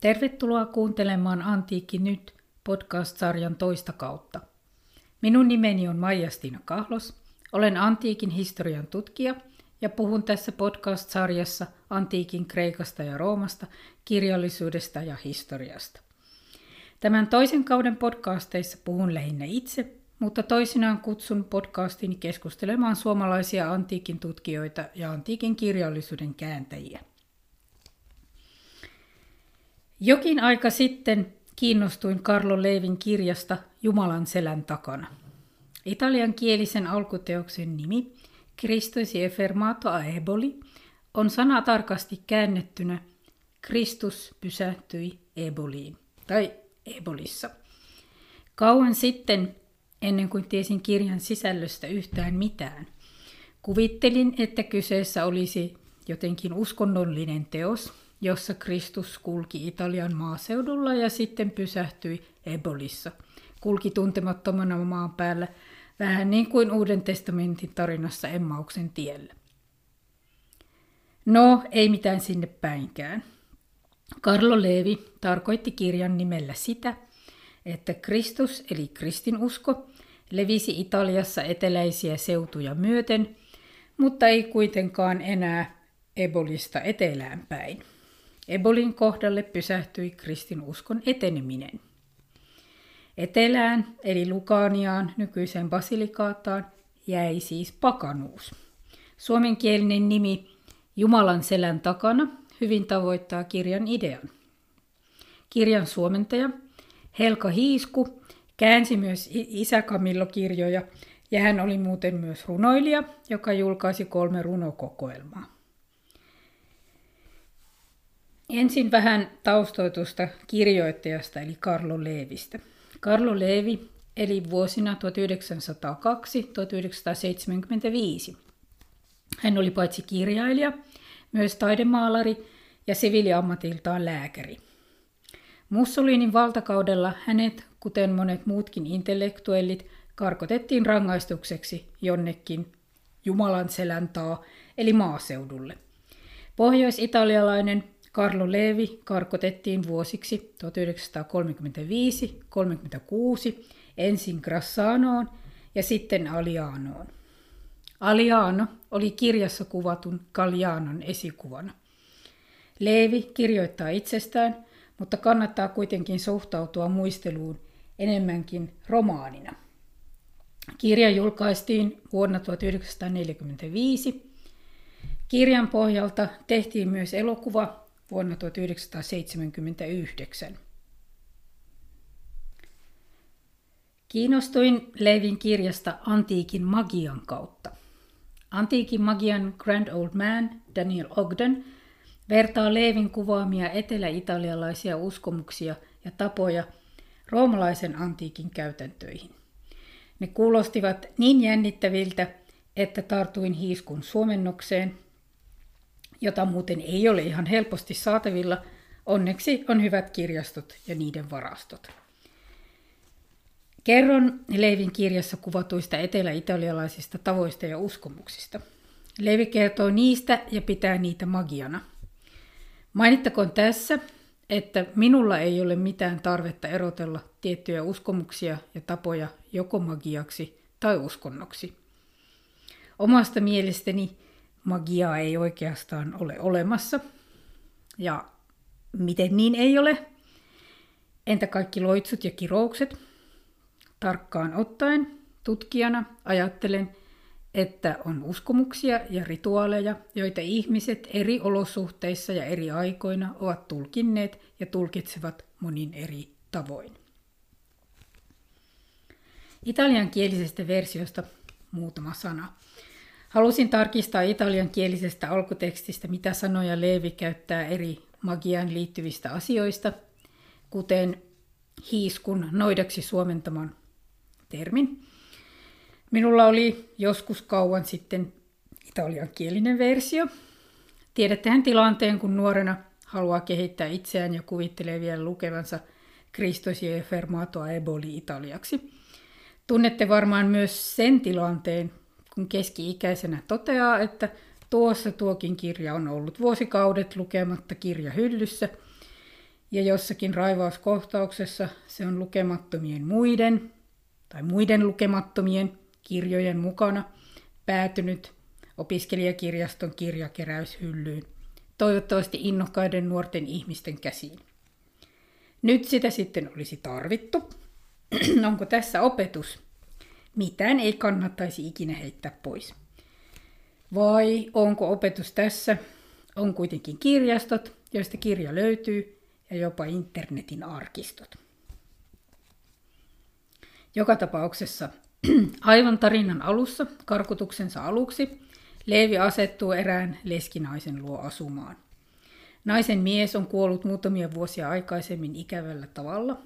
Tervetuloa kuuntelemaan Antiikki nyt podcast-sarjan toista kautta. Minun nimeni on Maija-Stina Kahlos. Olen antiikin historian tutkija ja puhun tässä podcast-sarjassa antiikin Kreikasta ja Roomasta, kirjallisuudesta ja historiasta. Tämän toisen kauden podcasteissa puhun lähinnä itse, mutta toisinaan kutsun podcastini keskustelemaan suomalaisia antiikin tutkijoita ja antiikin kirjallisuuden kääntäjiä. Jokin aika sitten kiinnostuin Carlo Leivin kirjasta Jumalan selän takana. Italian kielisen alkuteoksen nimi Christus e fermato a eboli on sana tarkasti käännettynä Kristus pysähtyi eboliin tai ebolissa. Kauan sitten, ennen kuin tiesin kirjan sisällöstä yhtään mitään, kuvittelin, että kyseessä olisi jotenkin uskonnollinen teos, jossa Kristus kulki Italian maaseudulla ja sitten pysähtyi Ebolissa. Kulki tuntemattomana maan päällä, vähän niin kuin Uuden testamentin tarinassa Emmauksen tiellä. No, ei mitään sinne päinkään. Carlo Levi tarkoitti kirjan nimellä sitä, että Kristus eli kristinusko levisi Italiassa eteläisiä seutuja myöten, mutta ei kuitenkaan enää Ebolista etelään päin. Ebolin kohdalle pysähtyi kristinuskon eteneminen. Etelään, eli Lukaaniaan, nykyiseen basilikaataan, jäi siis pakanuus. Suomenkielinen nimi Jumalan selän takana hyvin tavoittaa kirjan idean. Kirjan suomentaja Helka Hiisku käänsi myös isä Camillo-kirjoja ja hän oli muuten myös runoilija, joka julkaisi kolme runokokoelmaa. Ensin vähän taustoitusta kirjoittajasta eli Carlo Leevistä. Carlo Leevi eli vuosina 1902-1975. Hän oli paitsi kirjailija, myös taidemaalari ja siviiliammatiltaan lääkäri. Mussolinin valtakaudella hänet, kuten monet muutkin intellektuellit, karkotettiin rangaistukseksi jonnekin Jumalan selän taa, eli maaseudulle. Pohjois-italialainen Carlo Levi karkotettiin vuosiksi 1935-36 ensin Grassanoon ja sitten Alianoon. Aliano oli kirjassa kuvatun Gallianon esikuvana. Leevi kirjoittaa itsestään, mutta kannattaa kuitenkin suhtautua muisteluun enemmänkin romaanina. Kirja julkaistiin vuonna 1945. Kirjan pohjalta tehtiin myös elokuva vuonna 1979. Kiinnostuin Levin kirjasta Antiikin magian kautta. Antiikin magian Grand Old Man Daniel Ogden vertaa Leevin kuvaamia etelä-italialaisia uskomuksia ja tapoja roomalaisen antiikin käytäntöihin. Ne kuulostivat niin jännittäviltä, että tartuin hiiskun suomennokseen – jota muuten ei ole ihan helposti saatavilla, onneksi on hyvät kirjastot ja niiden varastot. Kerron Leivin kirjassa kuvatuista etelä-italialaisista tavoista ja uskomuksista. Leivi kertoo niistä ja pitää niitä magiana. Mainittakoon tässä, että minulla ei ole mitään tarvetta erotella tiettyjä uskomuksia ja tapoja joko magiaksi tai uskonnoksi. Omasta mielestäni magiaa ei oikeastaan ole olemassa. Ja miten niin ei ole? Entä kaikki loitsut ja kiroukset? Tarkkaan ottaen tutkijana ajattelen, että on uskomuksia ja rituaaleja, joita ihmiset eri olosuhteissa ja eri aikoina ovat tulkinneet ja tulkitsevat monin eri tavoin. Italiankielisestä versiosta muutama sana. Halusin tarkistaa italiankielisestä alkutekstistä, mitä sanoja Leevi käyttää eri magiaan liittyvistä asioista, kuten hiiskun noidaksi suomentaman termin. Minulla oli joskus kauan sitten italiankielinen versio. Tiedättehän tilanteen, kun nuorena haluaa kehittää itseään ja kuvittelee vielä lukevansa Christos e fermato eboli italiaksi. Tunnette varmaan myös sen tilanteen, kun keski-ikäisenä toteaa, että tuossa tuokin kirja on ollut vuosikaudet lukematta kirja hyllyssä, Ja jossakin raivauskohtauksessa se on lukemattomien muiden tai muiden lukemattomien kirjojen mukana päätynyt opiskelijakirjaston kirjakeräyshyllyyn, toivottavasti innokkaiden nuorten ihmisten käsiin. Nyt sitä sitten olisi tarvittu. Onko tässä opetus? Mitään ei kannattaisi ikinä heittää pois. Vai onko opetus tässä? On kuitenkin kirjastot, joista kirja löytyy, ja jopa internetin arkistot. Joka tapauksessa aivan tarinan alussa, karkutuksensa aluksi, Leevi asettuu erään leskinaisen luo asumaan. Naisen mies on kuollut muutamia vuosia aikaisemmin ikävällä tavalla.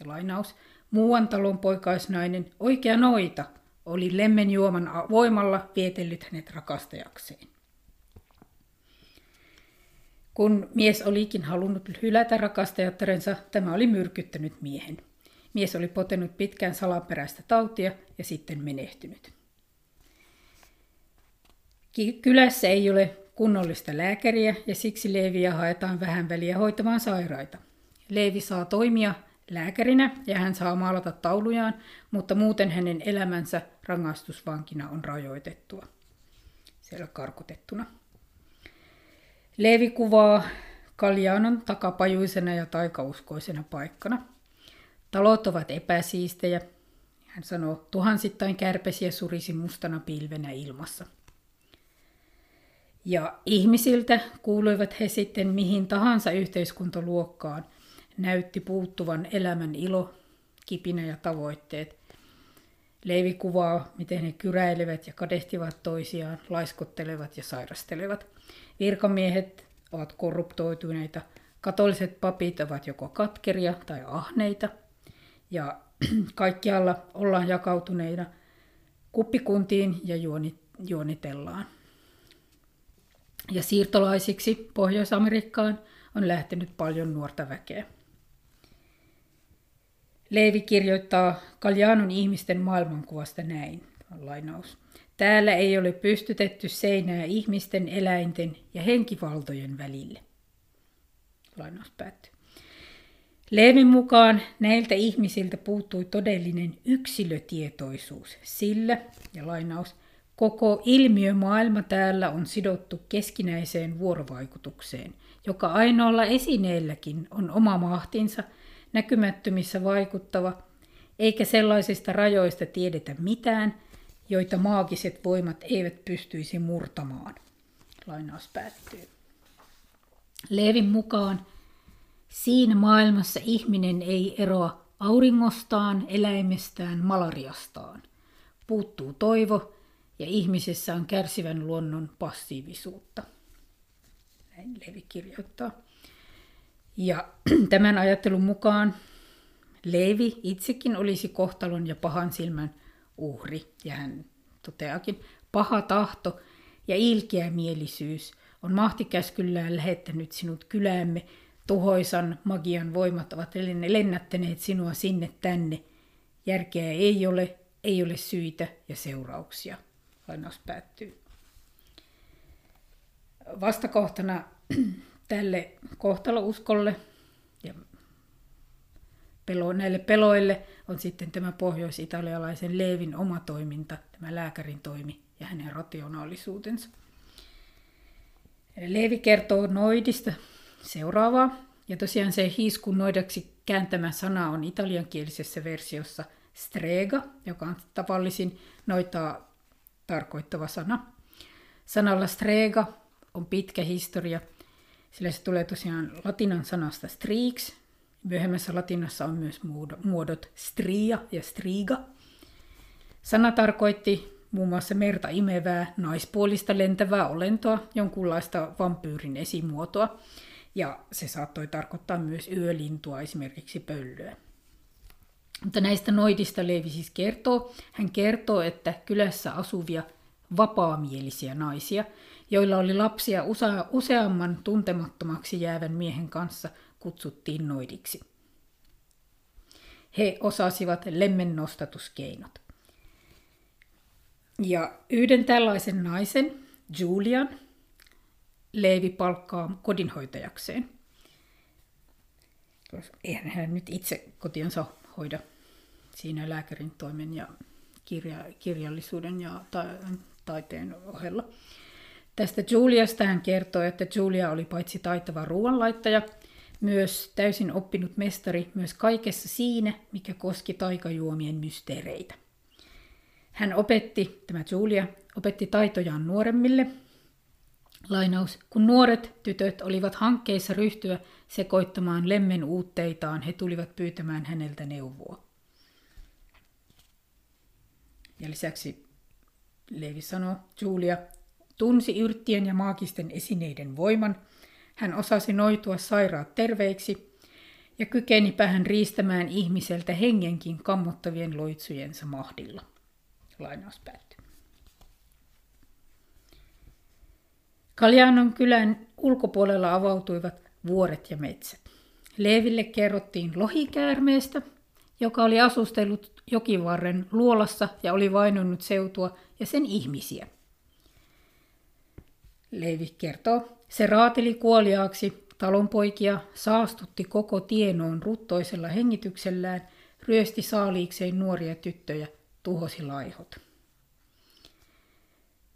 Ja lainaus. Muuan talon poikaisnainen, oikea noita, oli lemmenjuoman voimalla vietellyt hänet rakastajakseen. Kun mies olikin halunnut hylätä rakastajattarensa, tämä oli myrkyttänyt miehen. Mies oli potenut pitkään salaperäistä tautia ja sitten menehtynyt. Kylässä ei ole kunnollista lääkäriä ja siksi Leeviä haetaan vähän väliä hoitamaan sairaita. Leevi saa toimia lääkärinä ja hän saa maalata taulujaan, mutta muuten hänen elämänsä rangaistusvankina on rajoitettua. Siellä karkotettuna. Leevi kuvaa Kaljanon takapajuisena ja taikauskoisena paikkana. Talot ovat epäsiistejä. Hän sanoo, tuhansittain kärpesiä surisi mustana pilvenä ilmassa. Ja ihmisiltä kuuluivat he sitten mihin tahansa yhteiskuntaluokkaan, näytti puuttuvan elämän ilo, kipinä ja tavoitteet. Leivi kuvaa, miten he kyräilevät ja kadehtivat toisiaan, laiskottelevat ja sairastelevat. Virkamiehet ovat korruptoituneita, katoliset papit ovat joko katkeria tai ahneita, ja kaikkialla ollaan jakautuneina kuppikuntiin ja juonitellaan ja siirtolaisiksi Pohjois-Amerikkaan on lähtenyt paljon nuorta väkeä. Leevi kirjoittaa Kaljanon ihmisten maailmankuvasta näin, lainaus. Täällä ei ole pystytetty seinää ihmisten, eläinten ja henkivaltojen välille. Lainaus päättyy. Leevin mukaan näiltä ihmisiltä puuttui todellinen yksilötietoisuus sillä, ja lainaus, Koko ilmiömaailma täällä on sidottu keskinäiseen vuorovaikutukseen, joka ainoalla esineelläkin on oma mahtinsa, näkymättömissä vaikuttava, eikä sellaisista rajoista tiedetä mitään, joita maagiset voimat eivät pystyisi murtamaan. Lainaus päättyy. Leevin mukaan siinä maailmassa ihminen ei eroa auringostaan, eläimestään, malariastaan. Puuttuu toivo, ja ihmisessä on kärsivän luonnon passiivisuutta. Näin Levi kirjoittaa. Ja tämän ajattelun mukaan Levi itsekin olisi kohtalon ja pahan silmän uhri. Ja hän toteakin, paha tahto ja ilkeä mielisyys on mahtikäskyllään lähettänyt sinut kyläämme. Tuhoisan magian voimat ovat lennättäneet sinua sinne tänne. Järkeä ei ole, ei ole syitä ja seurauksia. Lainaus päättyy. Vastakohtana tälle kohtalouskolle ja pelo, näille peloille on sitten tämä pohjois-italialaisen Leevin oma toiminta, tämä lääkärin toimi ja hänen rationaalisuutensa. Leevi kertoo noidista seuraavaa, ja tosiaan se hiiskun noidaksi kääntämä sana on italiankielisessä versiossa strega, joka on tavallisin noita tarkoittava sana. Sanalla strega on pitkä historia, sillä se tulee tosiaan latinan sanasta strix. Myöhemmässä latinassa on myös muodot stria ja striga. Sana tarkoitti muun muassa merta imevää, naispuolista lentävää olentoa, jonkunlaista vampyyrin esimuotoa, ja se saattoi tarkoittaa myös yölintua, esimerkiksi pöllöä. Mutta näistä noidista Leevi siis kertoo. Hän kertoo, että kylässä asuvia vapaamielisiä naisia, joilla oli lapsia usea, useamman tuntemattomaksi jäävän miehen kanssa, kutsuttiin noidiksi. He osasivat lemmennostatuskeinot. Ja yhden tällaisen naisen, Julian, Leevi palkkaa kodinhoitajakseen. eihän hän nyt itse kotiansa hoida siinä lääkärin toimen ja kirja, kirjallisuuden ja ta, taiteen ohella. Tästä Juliasta hän kertoi, että Julia oli paitsi taitava ruoanlaittaja, myös täysin oppinut mestari myös kaikessa siinä, mikä koski taikajuomien mysteereitä. Hän opetti, tämä Julia, opetti taitojaan nuoremmille. Lainaus, kun nuoret tytöt olivat hankkeissa ryhtyä sekoittamaan lemmen uutteitaan, he tulivat pyytämään häneltä neuvoa. Ja lisäksi Levi sanoo, Julia tunsi yrttien ja maagisten esineiden voiman, hän osasi noitua sairaat terveiksi ja kykeni päähän riistämään ihmiseltä hengenkin kammottavien loitsujensa mahdilla. Lainaus päättyy. Kaljanon kylän ulkopuolella avautuivat vuoret ja metsät. Leeville kerrottiin lohikäärmeestä, joka oli asustellut jokivarren luolassa ja oli vainonnut seutua ja sen ihmisiä. Leevi kertoo, se raateli kuoliaaksi talonpoikia, saastutti koko tienoon ruttoisella hengityksellään, ryösti saaliikseen nuoria tyttöjä, tuhosi laihot.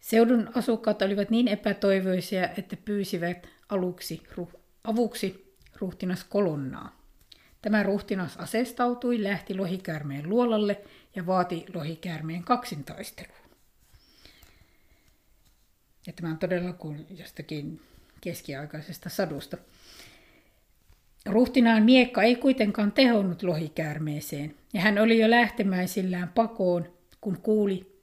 Seudun asukkaat olivat niin epätoivoisia, että pyysivät aluksi, avuksi ruhtinas kolonnaa. Tämä ruhtinas asestautui, lähti lohikäärmeen luolalle ja vaati lohikäärmeen kaksintaisteluun. Ja tämä on todella kuin jostakin keskiaikaisesta sadusta. Ruhtinaan miekka ei kuitenkaan tehonnut lohikäärmeeseen, ja hän oli jo lähtemäisillään pakoon, kun kuuli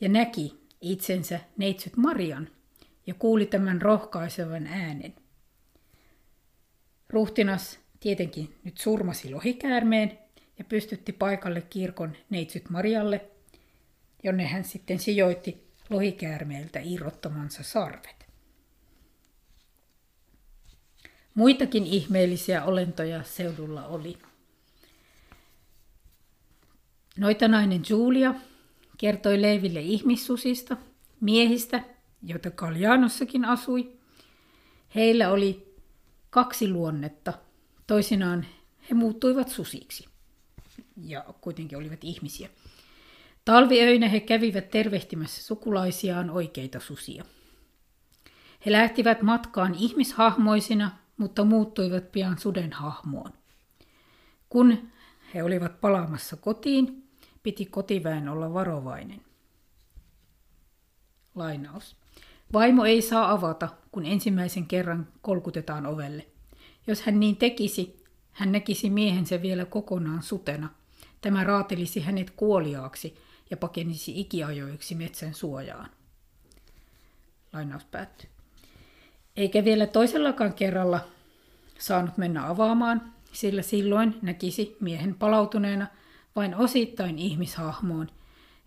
ja näki itsensä neitsyt Marian ja kuuli tämän rohkaisevan äänen. Ruhtinas tietenkin nyt surmasi lohikäärmeen ja pystytti paikalle kirkon neitsyt Marialle, jonne hän sitten sijoitti lohikäärmeeltä irrottamansa sarvet. Muitakin ihmeellisiä olentoja seudulla oli. Noitanainen Julia kertoi Leiville ihmissusista, miehistä, joita Kaljanossakin asui. Heillä oli kaksi luonnetta. Toisinaan he muuttuivat susiksi ja kuitenkin olivat ihmisiä. Talviöinä he kävivät tervehtimässä sukulaisiaan oikeita susia. He lähtivät matkaan ihmishahmoisina, mutta muuttuivat pian suden hahmoon. Kun he olivat palaamassa kotiin, piti kotiväen olla varovainen. Lainaus. Vaimo ei saa avata, kun ensimmäisen kerran kolkutetaan ovelle. Jos hän niin tekisi, hän näkisi miehensä vielä kokonaan sutena. Tämä raatelisi hänet kuoliaaksi ja pakenisi ikiajoiksi metsän suojaan. Lainaus päättyy. Eikä vielä toisellakaan kerralla saanut mennä avaamaan, sillä silloin näkisi miehen palautuneena vain osittain ihmishahmoon,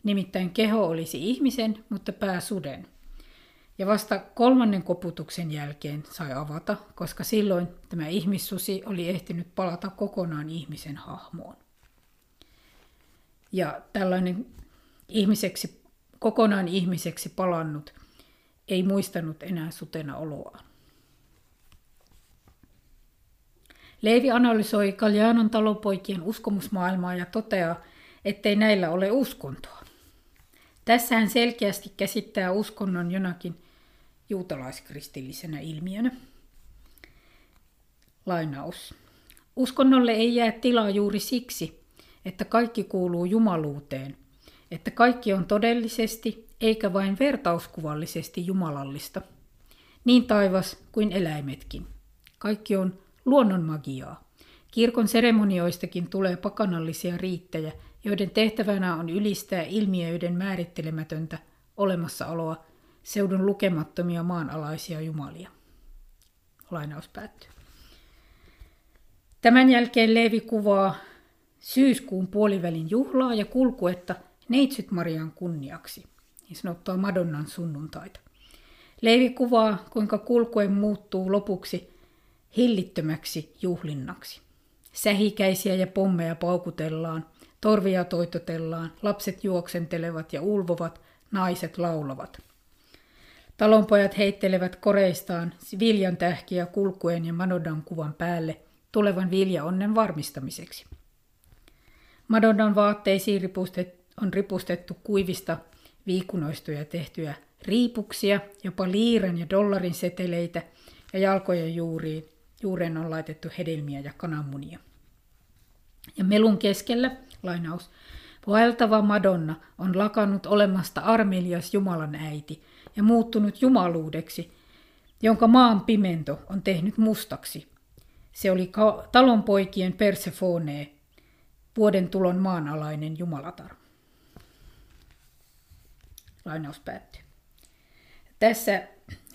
nimittäin keho olisi ihmisen, mutta pää suden. Ja vasta kolmannen koputuksen jälkeen sai avata, koska silloin tämä ihmissusi oli ehtinyt palata kokonaan ihmisen hahmoon. Ja tällainen ihmiseksi, kokonaan ihmiseksi palannut ei muistanut enää sutena oloaan. Leivi analysoi Kaljanon talopoikien uskomusmaailmaa ja toteaa, ettei näillä ole uskontoa. Tässä hän selkeästi käsittää uskonnon jonakin juutalaiskristillisenä ilmiönä. Lainaus. Uskonnolle ei jää tilaa juuri siksi, että kaikki kuuluu jumaluuteen, että kaikki on todellisesti eikä vain vertauskuvallisesti jumalallista. Niin taivas kuin eläimetkin. Kaikki on luonnonmagiaa. Kirkon seremonioistakin tulee pakanallisia riittejä, joiden tehtävänä on ylistää ilmiöiden määrittelemätöntä olemassaoloa seudun lukemattomia maanalaisia jumalia. Lainaus päättyy. Tämän jälkeen Leevi kuvaa syyskuun puolivälin juhlaa ja kulkuetta Neitsyt Marian kunniaksi, niin sanottua Madonnan sunnuntaita. Leevi kuvaa, kuinka kulkuen muuttuu lopuksi hillittömäksi juhlinnaksi. Sähikäisiä ja pommeja paukutellaan, torvia toitotellaan, lapset juoksentelevat ja ulvovat, naiset laulavat. Talonpojat heittelevät koreistaan viljan tähkiä kulkuen ja Manodan kuvan päälle, tulevan viljaonnen varmistamiseksi. Madonnan vaatteisiin on ripustettu kuivista viikunoistuja tehtyjä riipuksia, jopa liiran ja dollarin seteleitä ja jalkojen juuriin, juureen on laitettu hedelmiä ja kananmunia. Ja melun keskellä, lainaus, vaeltava Madonna on lakannut olemasta armelias Jumalan äiti ja muuttunut jumaluudeksi, jonka maan pimento on tehnyt mustaksi. Se oli talonpoikien Persefone, vuoden tulon maanalainen jumalatar. Lainaus päättyy. Tässä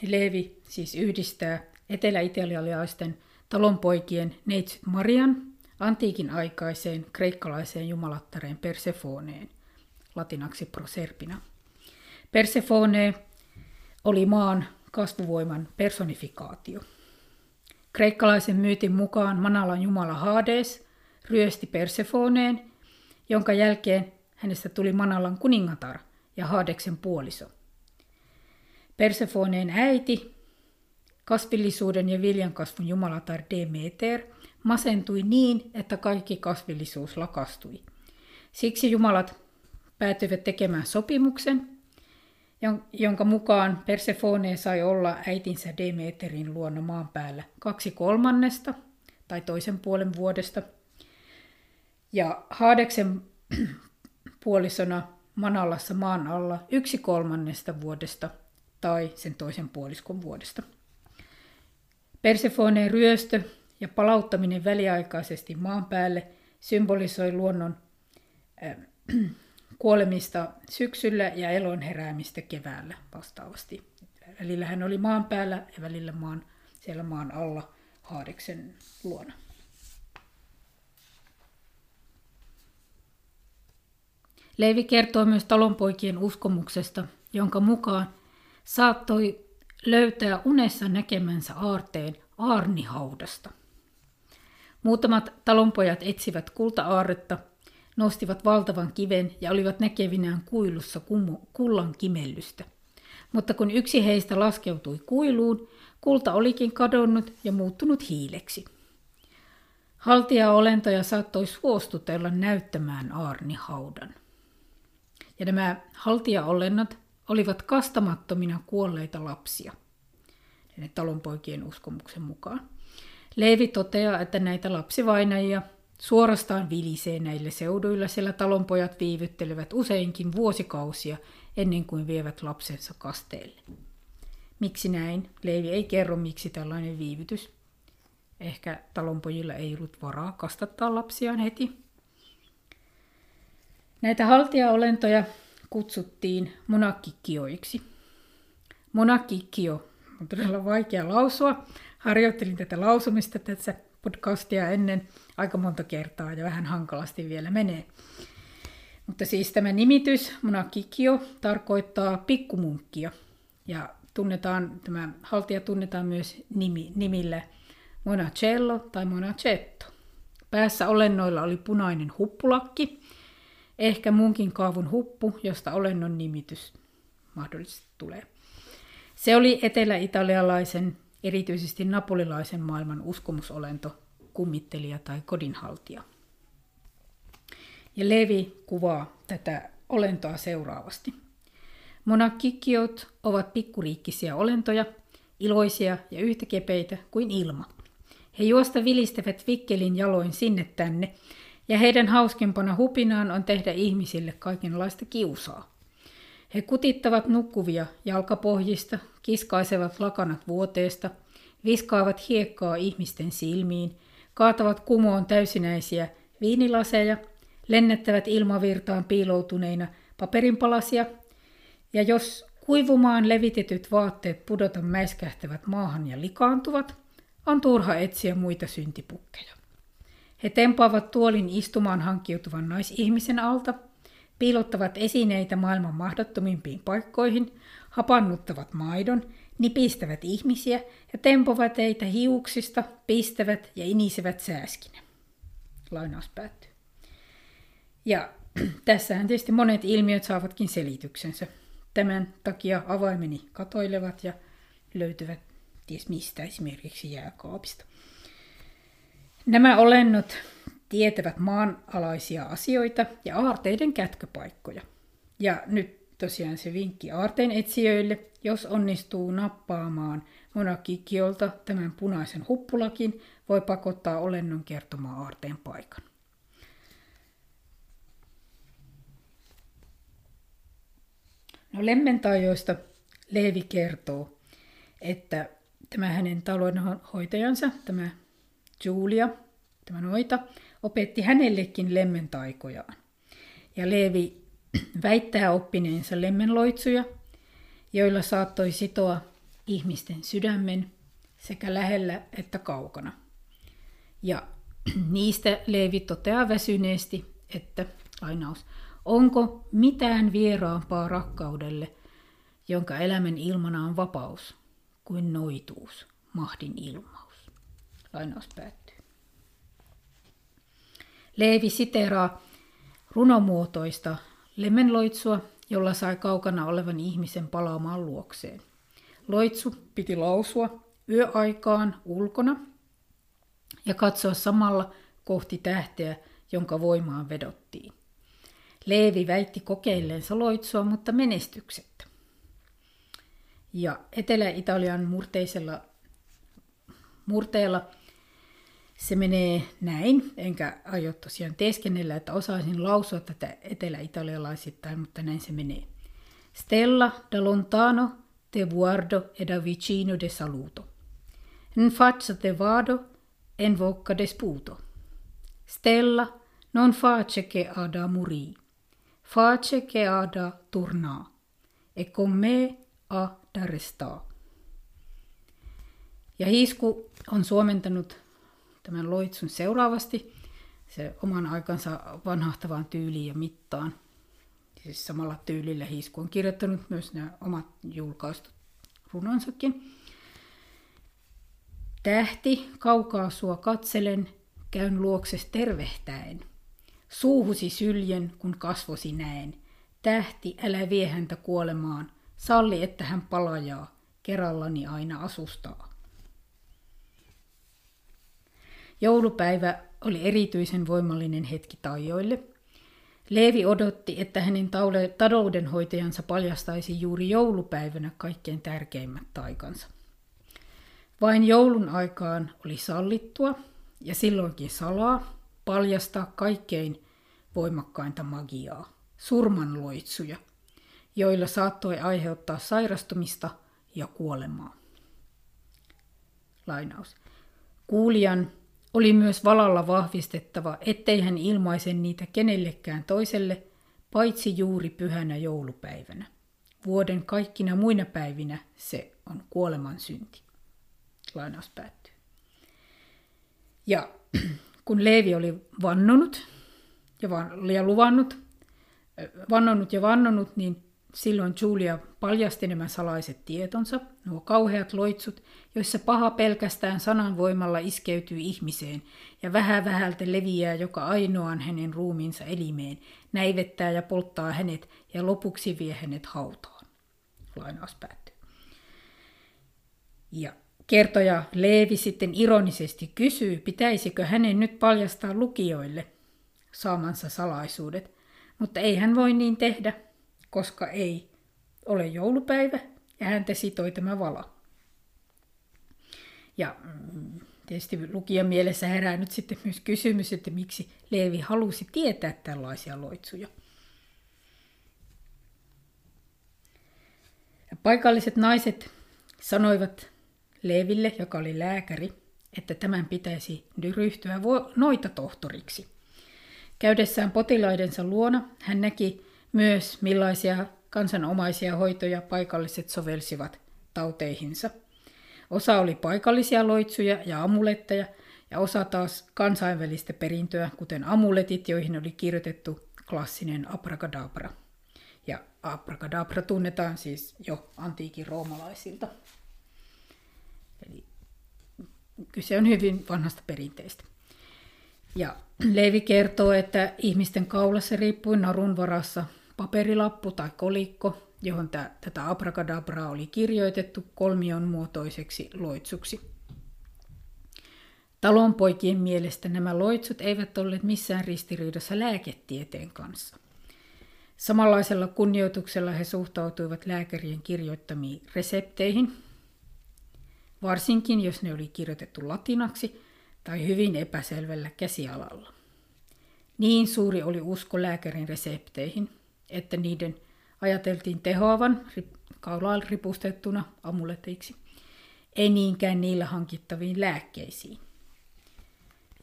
Levi siis yhdistää etelä-italialaisten talonpoikien neitsyt Marian antiikin aikaiseen kreikkalaiseen jumalattareen Persefoneen, latinaksi Proserpina. Persefone oli maan kasvuvoiman personifikaatio. Kreikkalaisen myytin mukaan Manalan jumala Hades ryösti Persefoneen, jonka jälkeen hänestä tuli Manalan kuningatar ja Hadeksen puoliso. Persefoneen äiti, kasvillisuuden ja viljankasvun jumalatar Demeter, masentui niin, että kaikki kasvillisuus lakastui. Siksi jumalat päätyivät tekemään sopimuksen, jonka mukaan Persefone sai olla äitinsä Demeterin luona maan päällä kaksi kolmannesta tai toisen puolen vuodesta. Ja Haadeksen puolisona Manalassa maan alla yksi kolmannesta vuodesta tai sen toisen puoliskon vuodesta. Persefoneen ryöstö ja palauttaminen väliaikaisesti maan päälle symbolisoi luonnon äh, kuolemista syksyllä ja elon heräämistä keväällä vastaavasti. Välillä hän oli maan päällä ja välillä maan, siellä maan alla Haadeksen luona. Leivi kertoo myös talonpoikien uskomuksesta, jonka mukaan saattoi löytää unessa näkemänsä aarteen aarnihaudasta. Muutamat talonpojat etsivät kulta-aarretta, nostivat valtavan kiven ja olivat näkevinään kuilussa kullan kimellystä. Mutta kun yksi heistä laskeutui kuiluun, kulta olikin kadonnut ja muuttunut hiileksi. Haltija-olentoja saattoi suostutella näyttämään aarnihaudan. Ja nämä haltijaolennot olivat kastamattomina kuolleita lapsia, ne talonpoikien uskomuksen mukaan. Leevi toteaa, että näitä lapsivainajia suorastaan vilisee näille seuduilla, sillä talonpojat viivyttelevät useinkin vuosikausia ennen kuin vievät lapsensa kasteelle. Miksi näin? Leivi ei kerro, miksi tällainen viivytys. Ehkä talonpojilla ei ollut varaa kastattaa lapsiaan heti. Näitä haltijaolentoja kutsuttiin monakkikioiksi. Monakkikio on todella vaikea lausua. Harjoittelin tätä lausumista tässä podcastia ennen aika monta kertaa ja vähän hankalasti vielä menee. Mutta siis tämä nimitys, monakikio, tarkoittaa pikkumunkkia. Ja tunnetaan, tämä haltija tunnetaan myös nimi, nimillä monacello tai monacetto. Päässä olennoilla oli punainen huppulakki, ehkä munkin kaavun huppu, josta olennon nimitys mahdollisesti tulee. Se oli etelä-italialaisen, erityisesti napolilaisen maailman uskomusolento, kummittelija tai kodinhaltija. Ja Levi kuvaa tätä olentoa seuraavasti. Monakkikiot ovat pikkuriikkisiä olentoja, iloisia ja yhtä kepeitä kuin ilma. He juosta vilistävät vikkelin jaloin sinne tänne, ja heidän hauskimpana hupinaan on tehdä ihmisille kaikenlaista kiusaa. He kutittavat nukkuvia jalkapohjista, kiskaisevat lakanat vuoteesta, viskaavat hiekkaa ihmisten silmiin, kaatavat kumoon täysinäisiä viinilaseja, lennättävät ilmavirtaan piiloutuneina paperinpalasia, ja jos kuivumaan levitetyt vaatteet pudota mäiskähtävät maahan ja likaantuvat, on turha etsiä muita syntipukkeja. He tempaavat tuolin istumaan hankkiutuvan naisihmisen alta, piilottavat esineitä maailman mahdottomimpiin paikkoihin, hapannuttavat maidon, nipistävät ihmisiä ja tempovat heitä hiuksista, pistävät ja inisevät sääskinä. Lainaus päättyy. Ja tässähän tietysti monet ilmiöt saavatkin selityksensä. Tämän takia avaimeni katoilevat ja löytyvät ties mistä, esimerkiksi jääkaapista. Nämä olennot tietävät maanalaisia asioita ja aarteiden kätköpaikkoja. Ja nyt tosiaan se vinkki aarteen etsijöille, jos onnistuu nappaamaan monakikiolta tämän punaisen huppulakin, voi pakottaa olennon kertomaan aarteen paikan. No Lemmentaajoista Leevi kertoo, että tämä hänen taloudenhoitajansa, tämä Julia, tämä noita, opetti hänellekin lemmentaikojaan. Ja Leevi väittää oppineensa lemmenloitsuja, joilla saattoi sitoa ihmisten sydämen sekä lähellä että kaukana. Ja niistä Leevi toteaa väsyneesti, että lainaus, onko mitään vieraampaa rakkaudelle, jonka elämän ilmana on vapaus, kuin noituus, mahdin ilmaus. Lainaus päättyy. Leevi siteraa runomuotoista lemenloitsua, jolla sai kaukana olevan ihmisen palaamaan luokseen. Loitsu piti lausua yöaikaan ulkona ja katsoa samalla kohti tähteä, jonka voimaan vedottiin. Leevi väitti kokeilleensa loitsua, mutta menestyksettä. Ja Etelä-Italian murteisella murteella se menee näin, enkä aio tosiaan teeskennellä, että osaisin lausua tätä etelä-italialaisittain, mutta näin se menee. Stella da lontano te guardo e da vicino de saluto. In faccia te vado, en vocca de sputo. Stella non face che ada muri, face che ada torna, e con me a da restaa. Ja Hiisku on suomentanut tämän loitsun seuraavasti se oman aikansa vanhahtavaan tyyliin ja mittaan. Siis samalla tyylillä Hiisku on kirjoittanut myös nämä omat julkaistut runonsakin. Tähti, kaukaa sua katselen, käyn luokses tervehtäen. Suuhusi syljen, kun kasvosi näen. Tähti, älä vie häntä kuolemaan. Salli, että hän palajaa. Kerrallani aina asustaa. Joulupäivä oli erityisen voimallinen hetki Taijoille. Leevi odotti, että hänen taloudenhoitajansa paljastaisi juuri joulupäivänä kaikkein tärkeimmät taikansa. Vain joulun aikaan oli sallittua, ja silloinkin salaa, paljastaa kaikkein voimakkainta magiaa, surmanloitsuja, joilla saattoi aiheuttaa sairastumista ja kuolemaa. Lainaus. Kuulijan oli myös valalla vahvistettava, ettei hän ilmaise niitä kenellekään toiselle, paitsi juuri pyhänä joulupäivänä. Vuoden kaikkina muina päivinä se on kuoleman synti. Lainaus päättyy. Ja kun Leevi oli vannonut ja, van, ja luvannut, vannonut ja vannonut, niin Silloin Julia paljasti nämä salaiset tietonsa, nuo kauheat loitsut, joissa paha pelkästään sanan voimalla iskeytyy ihmiseen ja vähä vähältä leviää joka ainoan hänen ruumiinsa elimeen, näivettää ja polttaa hänet ja lopuksi vie hänet hautaan. Lainaus päättyy. Ja kertoja Leevi sitten ironisesti kysyy, pitäisikö hänen nyt paljastaa lukijoille saamansa salaisuudet, mutta ei hän voi niin tehdä, koska ei ole joulupäivä ja häntä sitoi tämä vala. Ja mm, tietysti lukijan mielessä herää nyt sitten myös kysymys, että miksi Leevi halusi tietää tällaisia loitsuja. Ja paikalliset naiset sanoivat Leeville, joka oli lääkäri, että tämän pitäisi ryhtyä noita tohtoriksi. Käydessään potilaidensa luona hän näki myös millaisia kansanomaisia hoitoja paikalliset sovelsivat tauteihinsa. Osa oli paikallisia loitsuja ja amuletteja, ja osa taas kansainvälistä perintöä, kuten amuletit, joihin oli kirjoitettu klassinen abracadabra. Ja abracadabra tunnetaan siis jo antiikin roomalaisilta. Eli kyse on hyvin vanhasta perinteistä. Ja Levi kertoo, että ihmisten kaulassa riippui narun varassa paperilappu tai kolikko, johon tä, tätä abracadabraa oli kirjoitettu kolmion muotoiseksi loitsuksi. Talonpoikien mielestä nämä loitsut eivät olleet missään ristiriidassa lääketieteen kanssa. Samanlaisella kunnioituksella he suhtautuivat lääkärien kirjoittamiin resepteihin, varsinkin jos ne oli kirjoitettu latinaksi tai hyvin epäselvällä käsialalla. Niin suuri oli usko lääkärin resepteihin, että niiden ajateltiin tehoavan kaulaan ripustettuna amuleteiksi, ei niinkään niillä hankittaviin lääkkeisiin.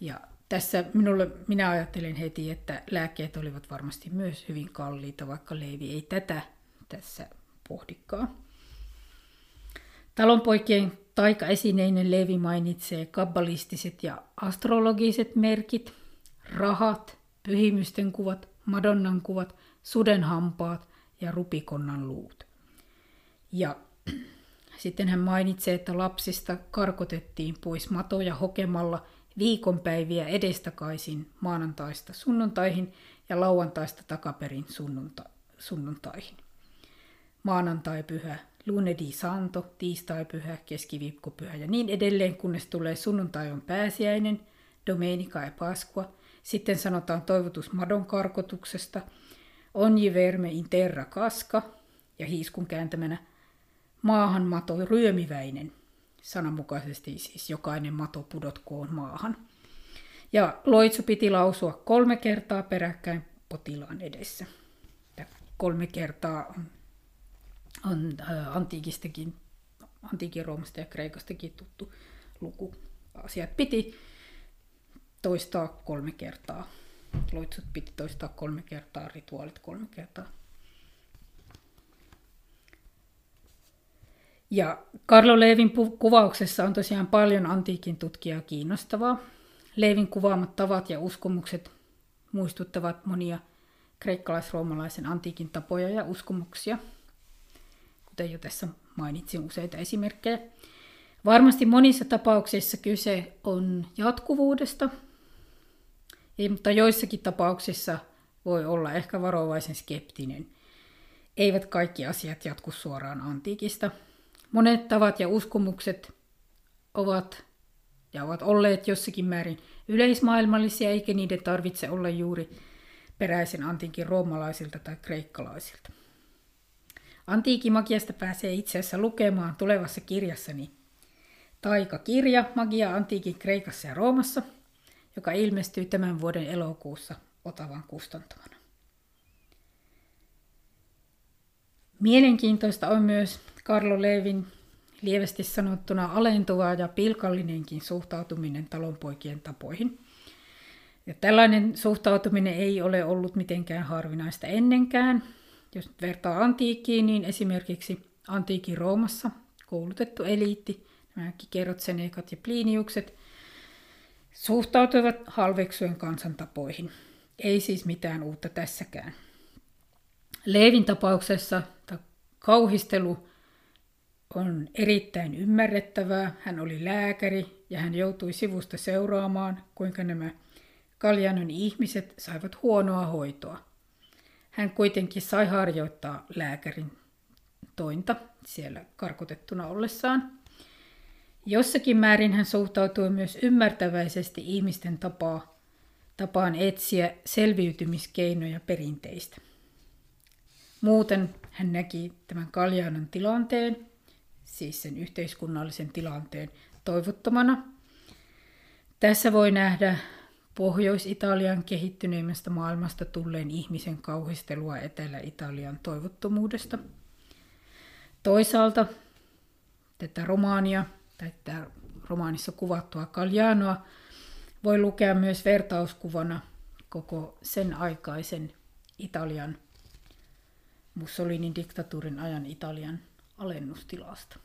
Ja tässä minulle, minä ajattelen heti, että lääkkeet olivat varmasti myös hyvin kalliita, vaikka Leivi ei tätä tässä pohdikaan. Talonpoikien taikaesineinen Levi mainitsee kabbalistiset ja astrologiset merkit, rahat, pyhimysten kuvat, madonnan kuvat, sudenhampaat ja rupikonnan luut. Ja sitten hän mainitsee, että lapsista karkotettiin pois matoja hokemalla viikonpäiviä edestakaisin maanantaista sunnuntaihin ja lauantaista takaperin sunnunta, sunnuntaihin. Maanantai pyhä, lunedi santo, tiistai pyhä, keskiviikko pyhä ja niin edelleen, kunnes tulee sunnuntai on pääsiäinen, domenica ja paskua. Sitten sanotaan toivotus madon karkotuksesta, onji verme in terra kaska ja hiiskun kääntämänä maahan mato ryömiväinen – sananmukaisesti siis jokainen mato pudotkoon maahan. Ja loitsu piti lausua kolme kertaa peräkkäin potilaan edessä. Kolme kertaa on, on äh, antiikistakin, antiikin Roomasta ja Kreikastakin tuttu luku. Asiat piti toistaa kolme kertaa. Loitsut piti toistaa kolme kertaa, rituaalit kolme kertaa. Ja Karlo Leevin kuvauksessa on tosiaan paljon antiikin tutkijaa kiinnostavaa. Leevin kuvaamat tavat ja uskomukset muistuttavat monia kreikkalais-roomalaisen antiikin tapoja ja uskomuksia, kuten jo tässä mainitsin useita esimerkkejä. Varmasti monissa tapauksissa kyse on jatkuvuudesta, mutta joissakin tapauksissa voi olla ehkä varovaisen skeptinen. Eivät kaikki asiat jatku suoraan antiikista – Monet tavat ja uskomukset ovat ja ovat olleet jossakin määrin yleismaailmallisia, eikä niiden tarvitse olla juuri peräisin antiikin roomalaisilta tai kreikkalaisilta. Antiikimagiasta pääsee itse asiassa lukemaan tulevassa kirjassani taikakirja Magia antiikin Kreikassa ja Roomassa, joka ilmestyy tämän vuoden elokuussa Otavan kustantamana. Mielenkiintoista on myös Karlo Levin lievästi sanottuna alentuva ja pilkallinenkin suhtautuminen talonpoikien tapoihin. Ja tällainen suhtautuminen ei ole ollut mitenkään harvinaista ennenkään. Jos vertaa antiikkiin, niin esimerkiksi antiikin Roomassa koulutettu eliitti, nämäkin kerrotsenekat ja pliniukset, suhtautuivat halveksuen kansantapoihin. Ei siis mitään uutta tässäkään. Leevin tapauksessa kauhistelu on erittäin ymmärrettävää. Hän oli lääkäri ja hän joutui sivusta seuraamaan, kuinka nämä Kaljanon ihmiset saivat huonoa hoitoa. Hän kuitenkin sai harjoittaa lääkärin tointa siellä karkotettuna ollessaan. Jossakin määrin hän suhtautui myös ymmärtäväisesti ihmisten tapaa, tapaan etsiä selviytymiskeinoja perinteistä. Muuten hän näki tämän Kaljanon tilanteen siis sen yhteiskunnallisen tilanteen toivottomana. Tässä voi nähdä Pohjois-Italian kehittyneimmästä maailmasta tulleen ihmisen kauhistelua Etelä-Italian toivottomuudesta. Toisaalta tätä romaania tai tätä romaanissa kuvattua Kaljanoa voi lukea myös vertauskuvana koko sen aikaisen Italian Mussolinin diktatuurin ajan Italian alennustilasta.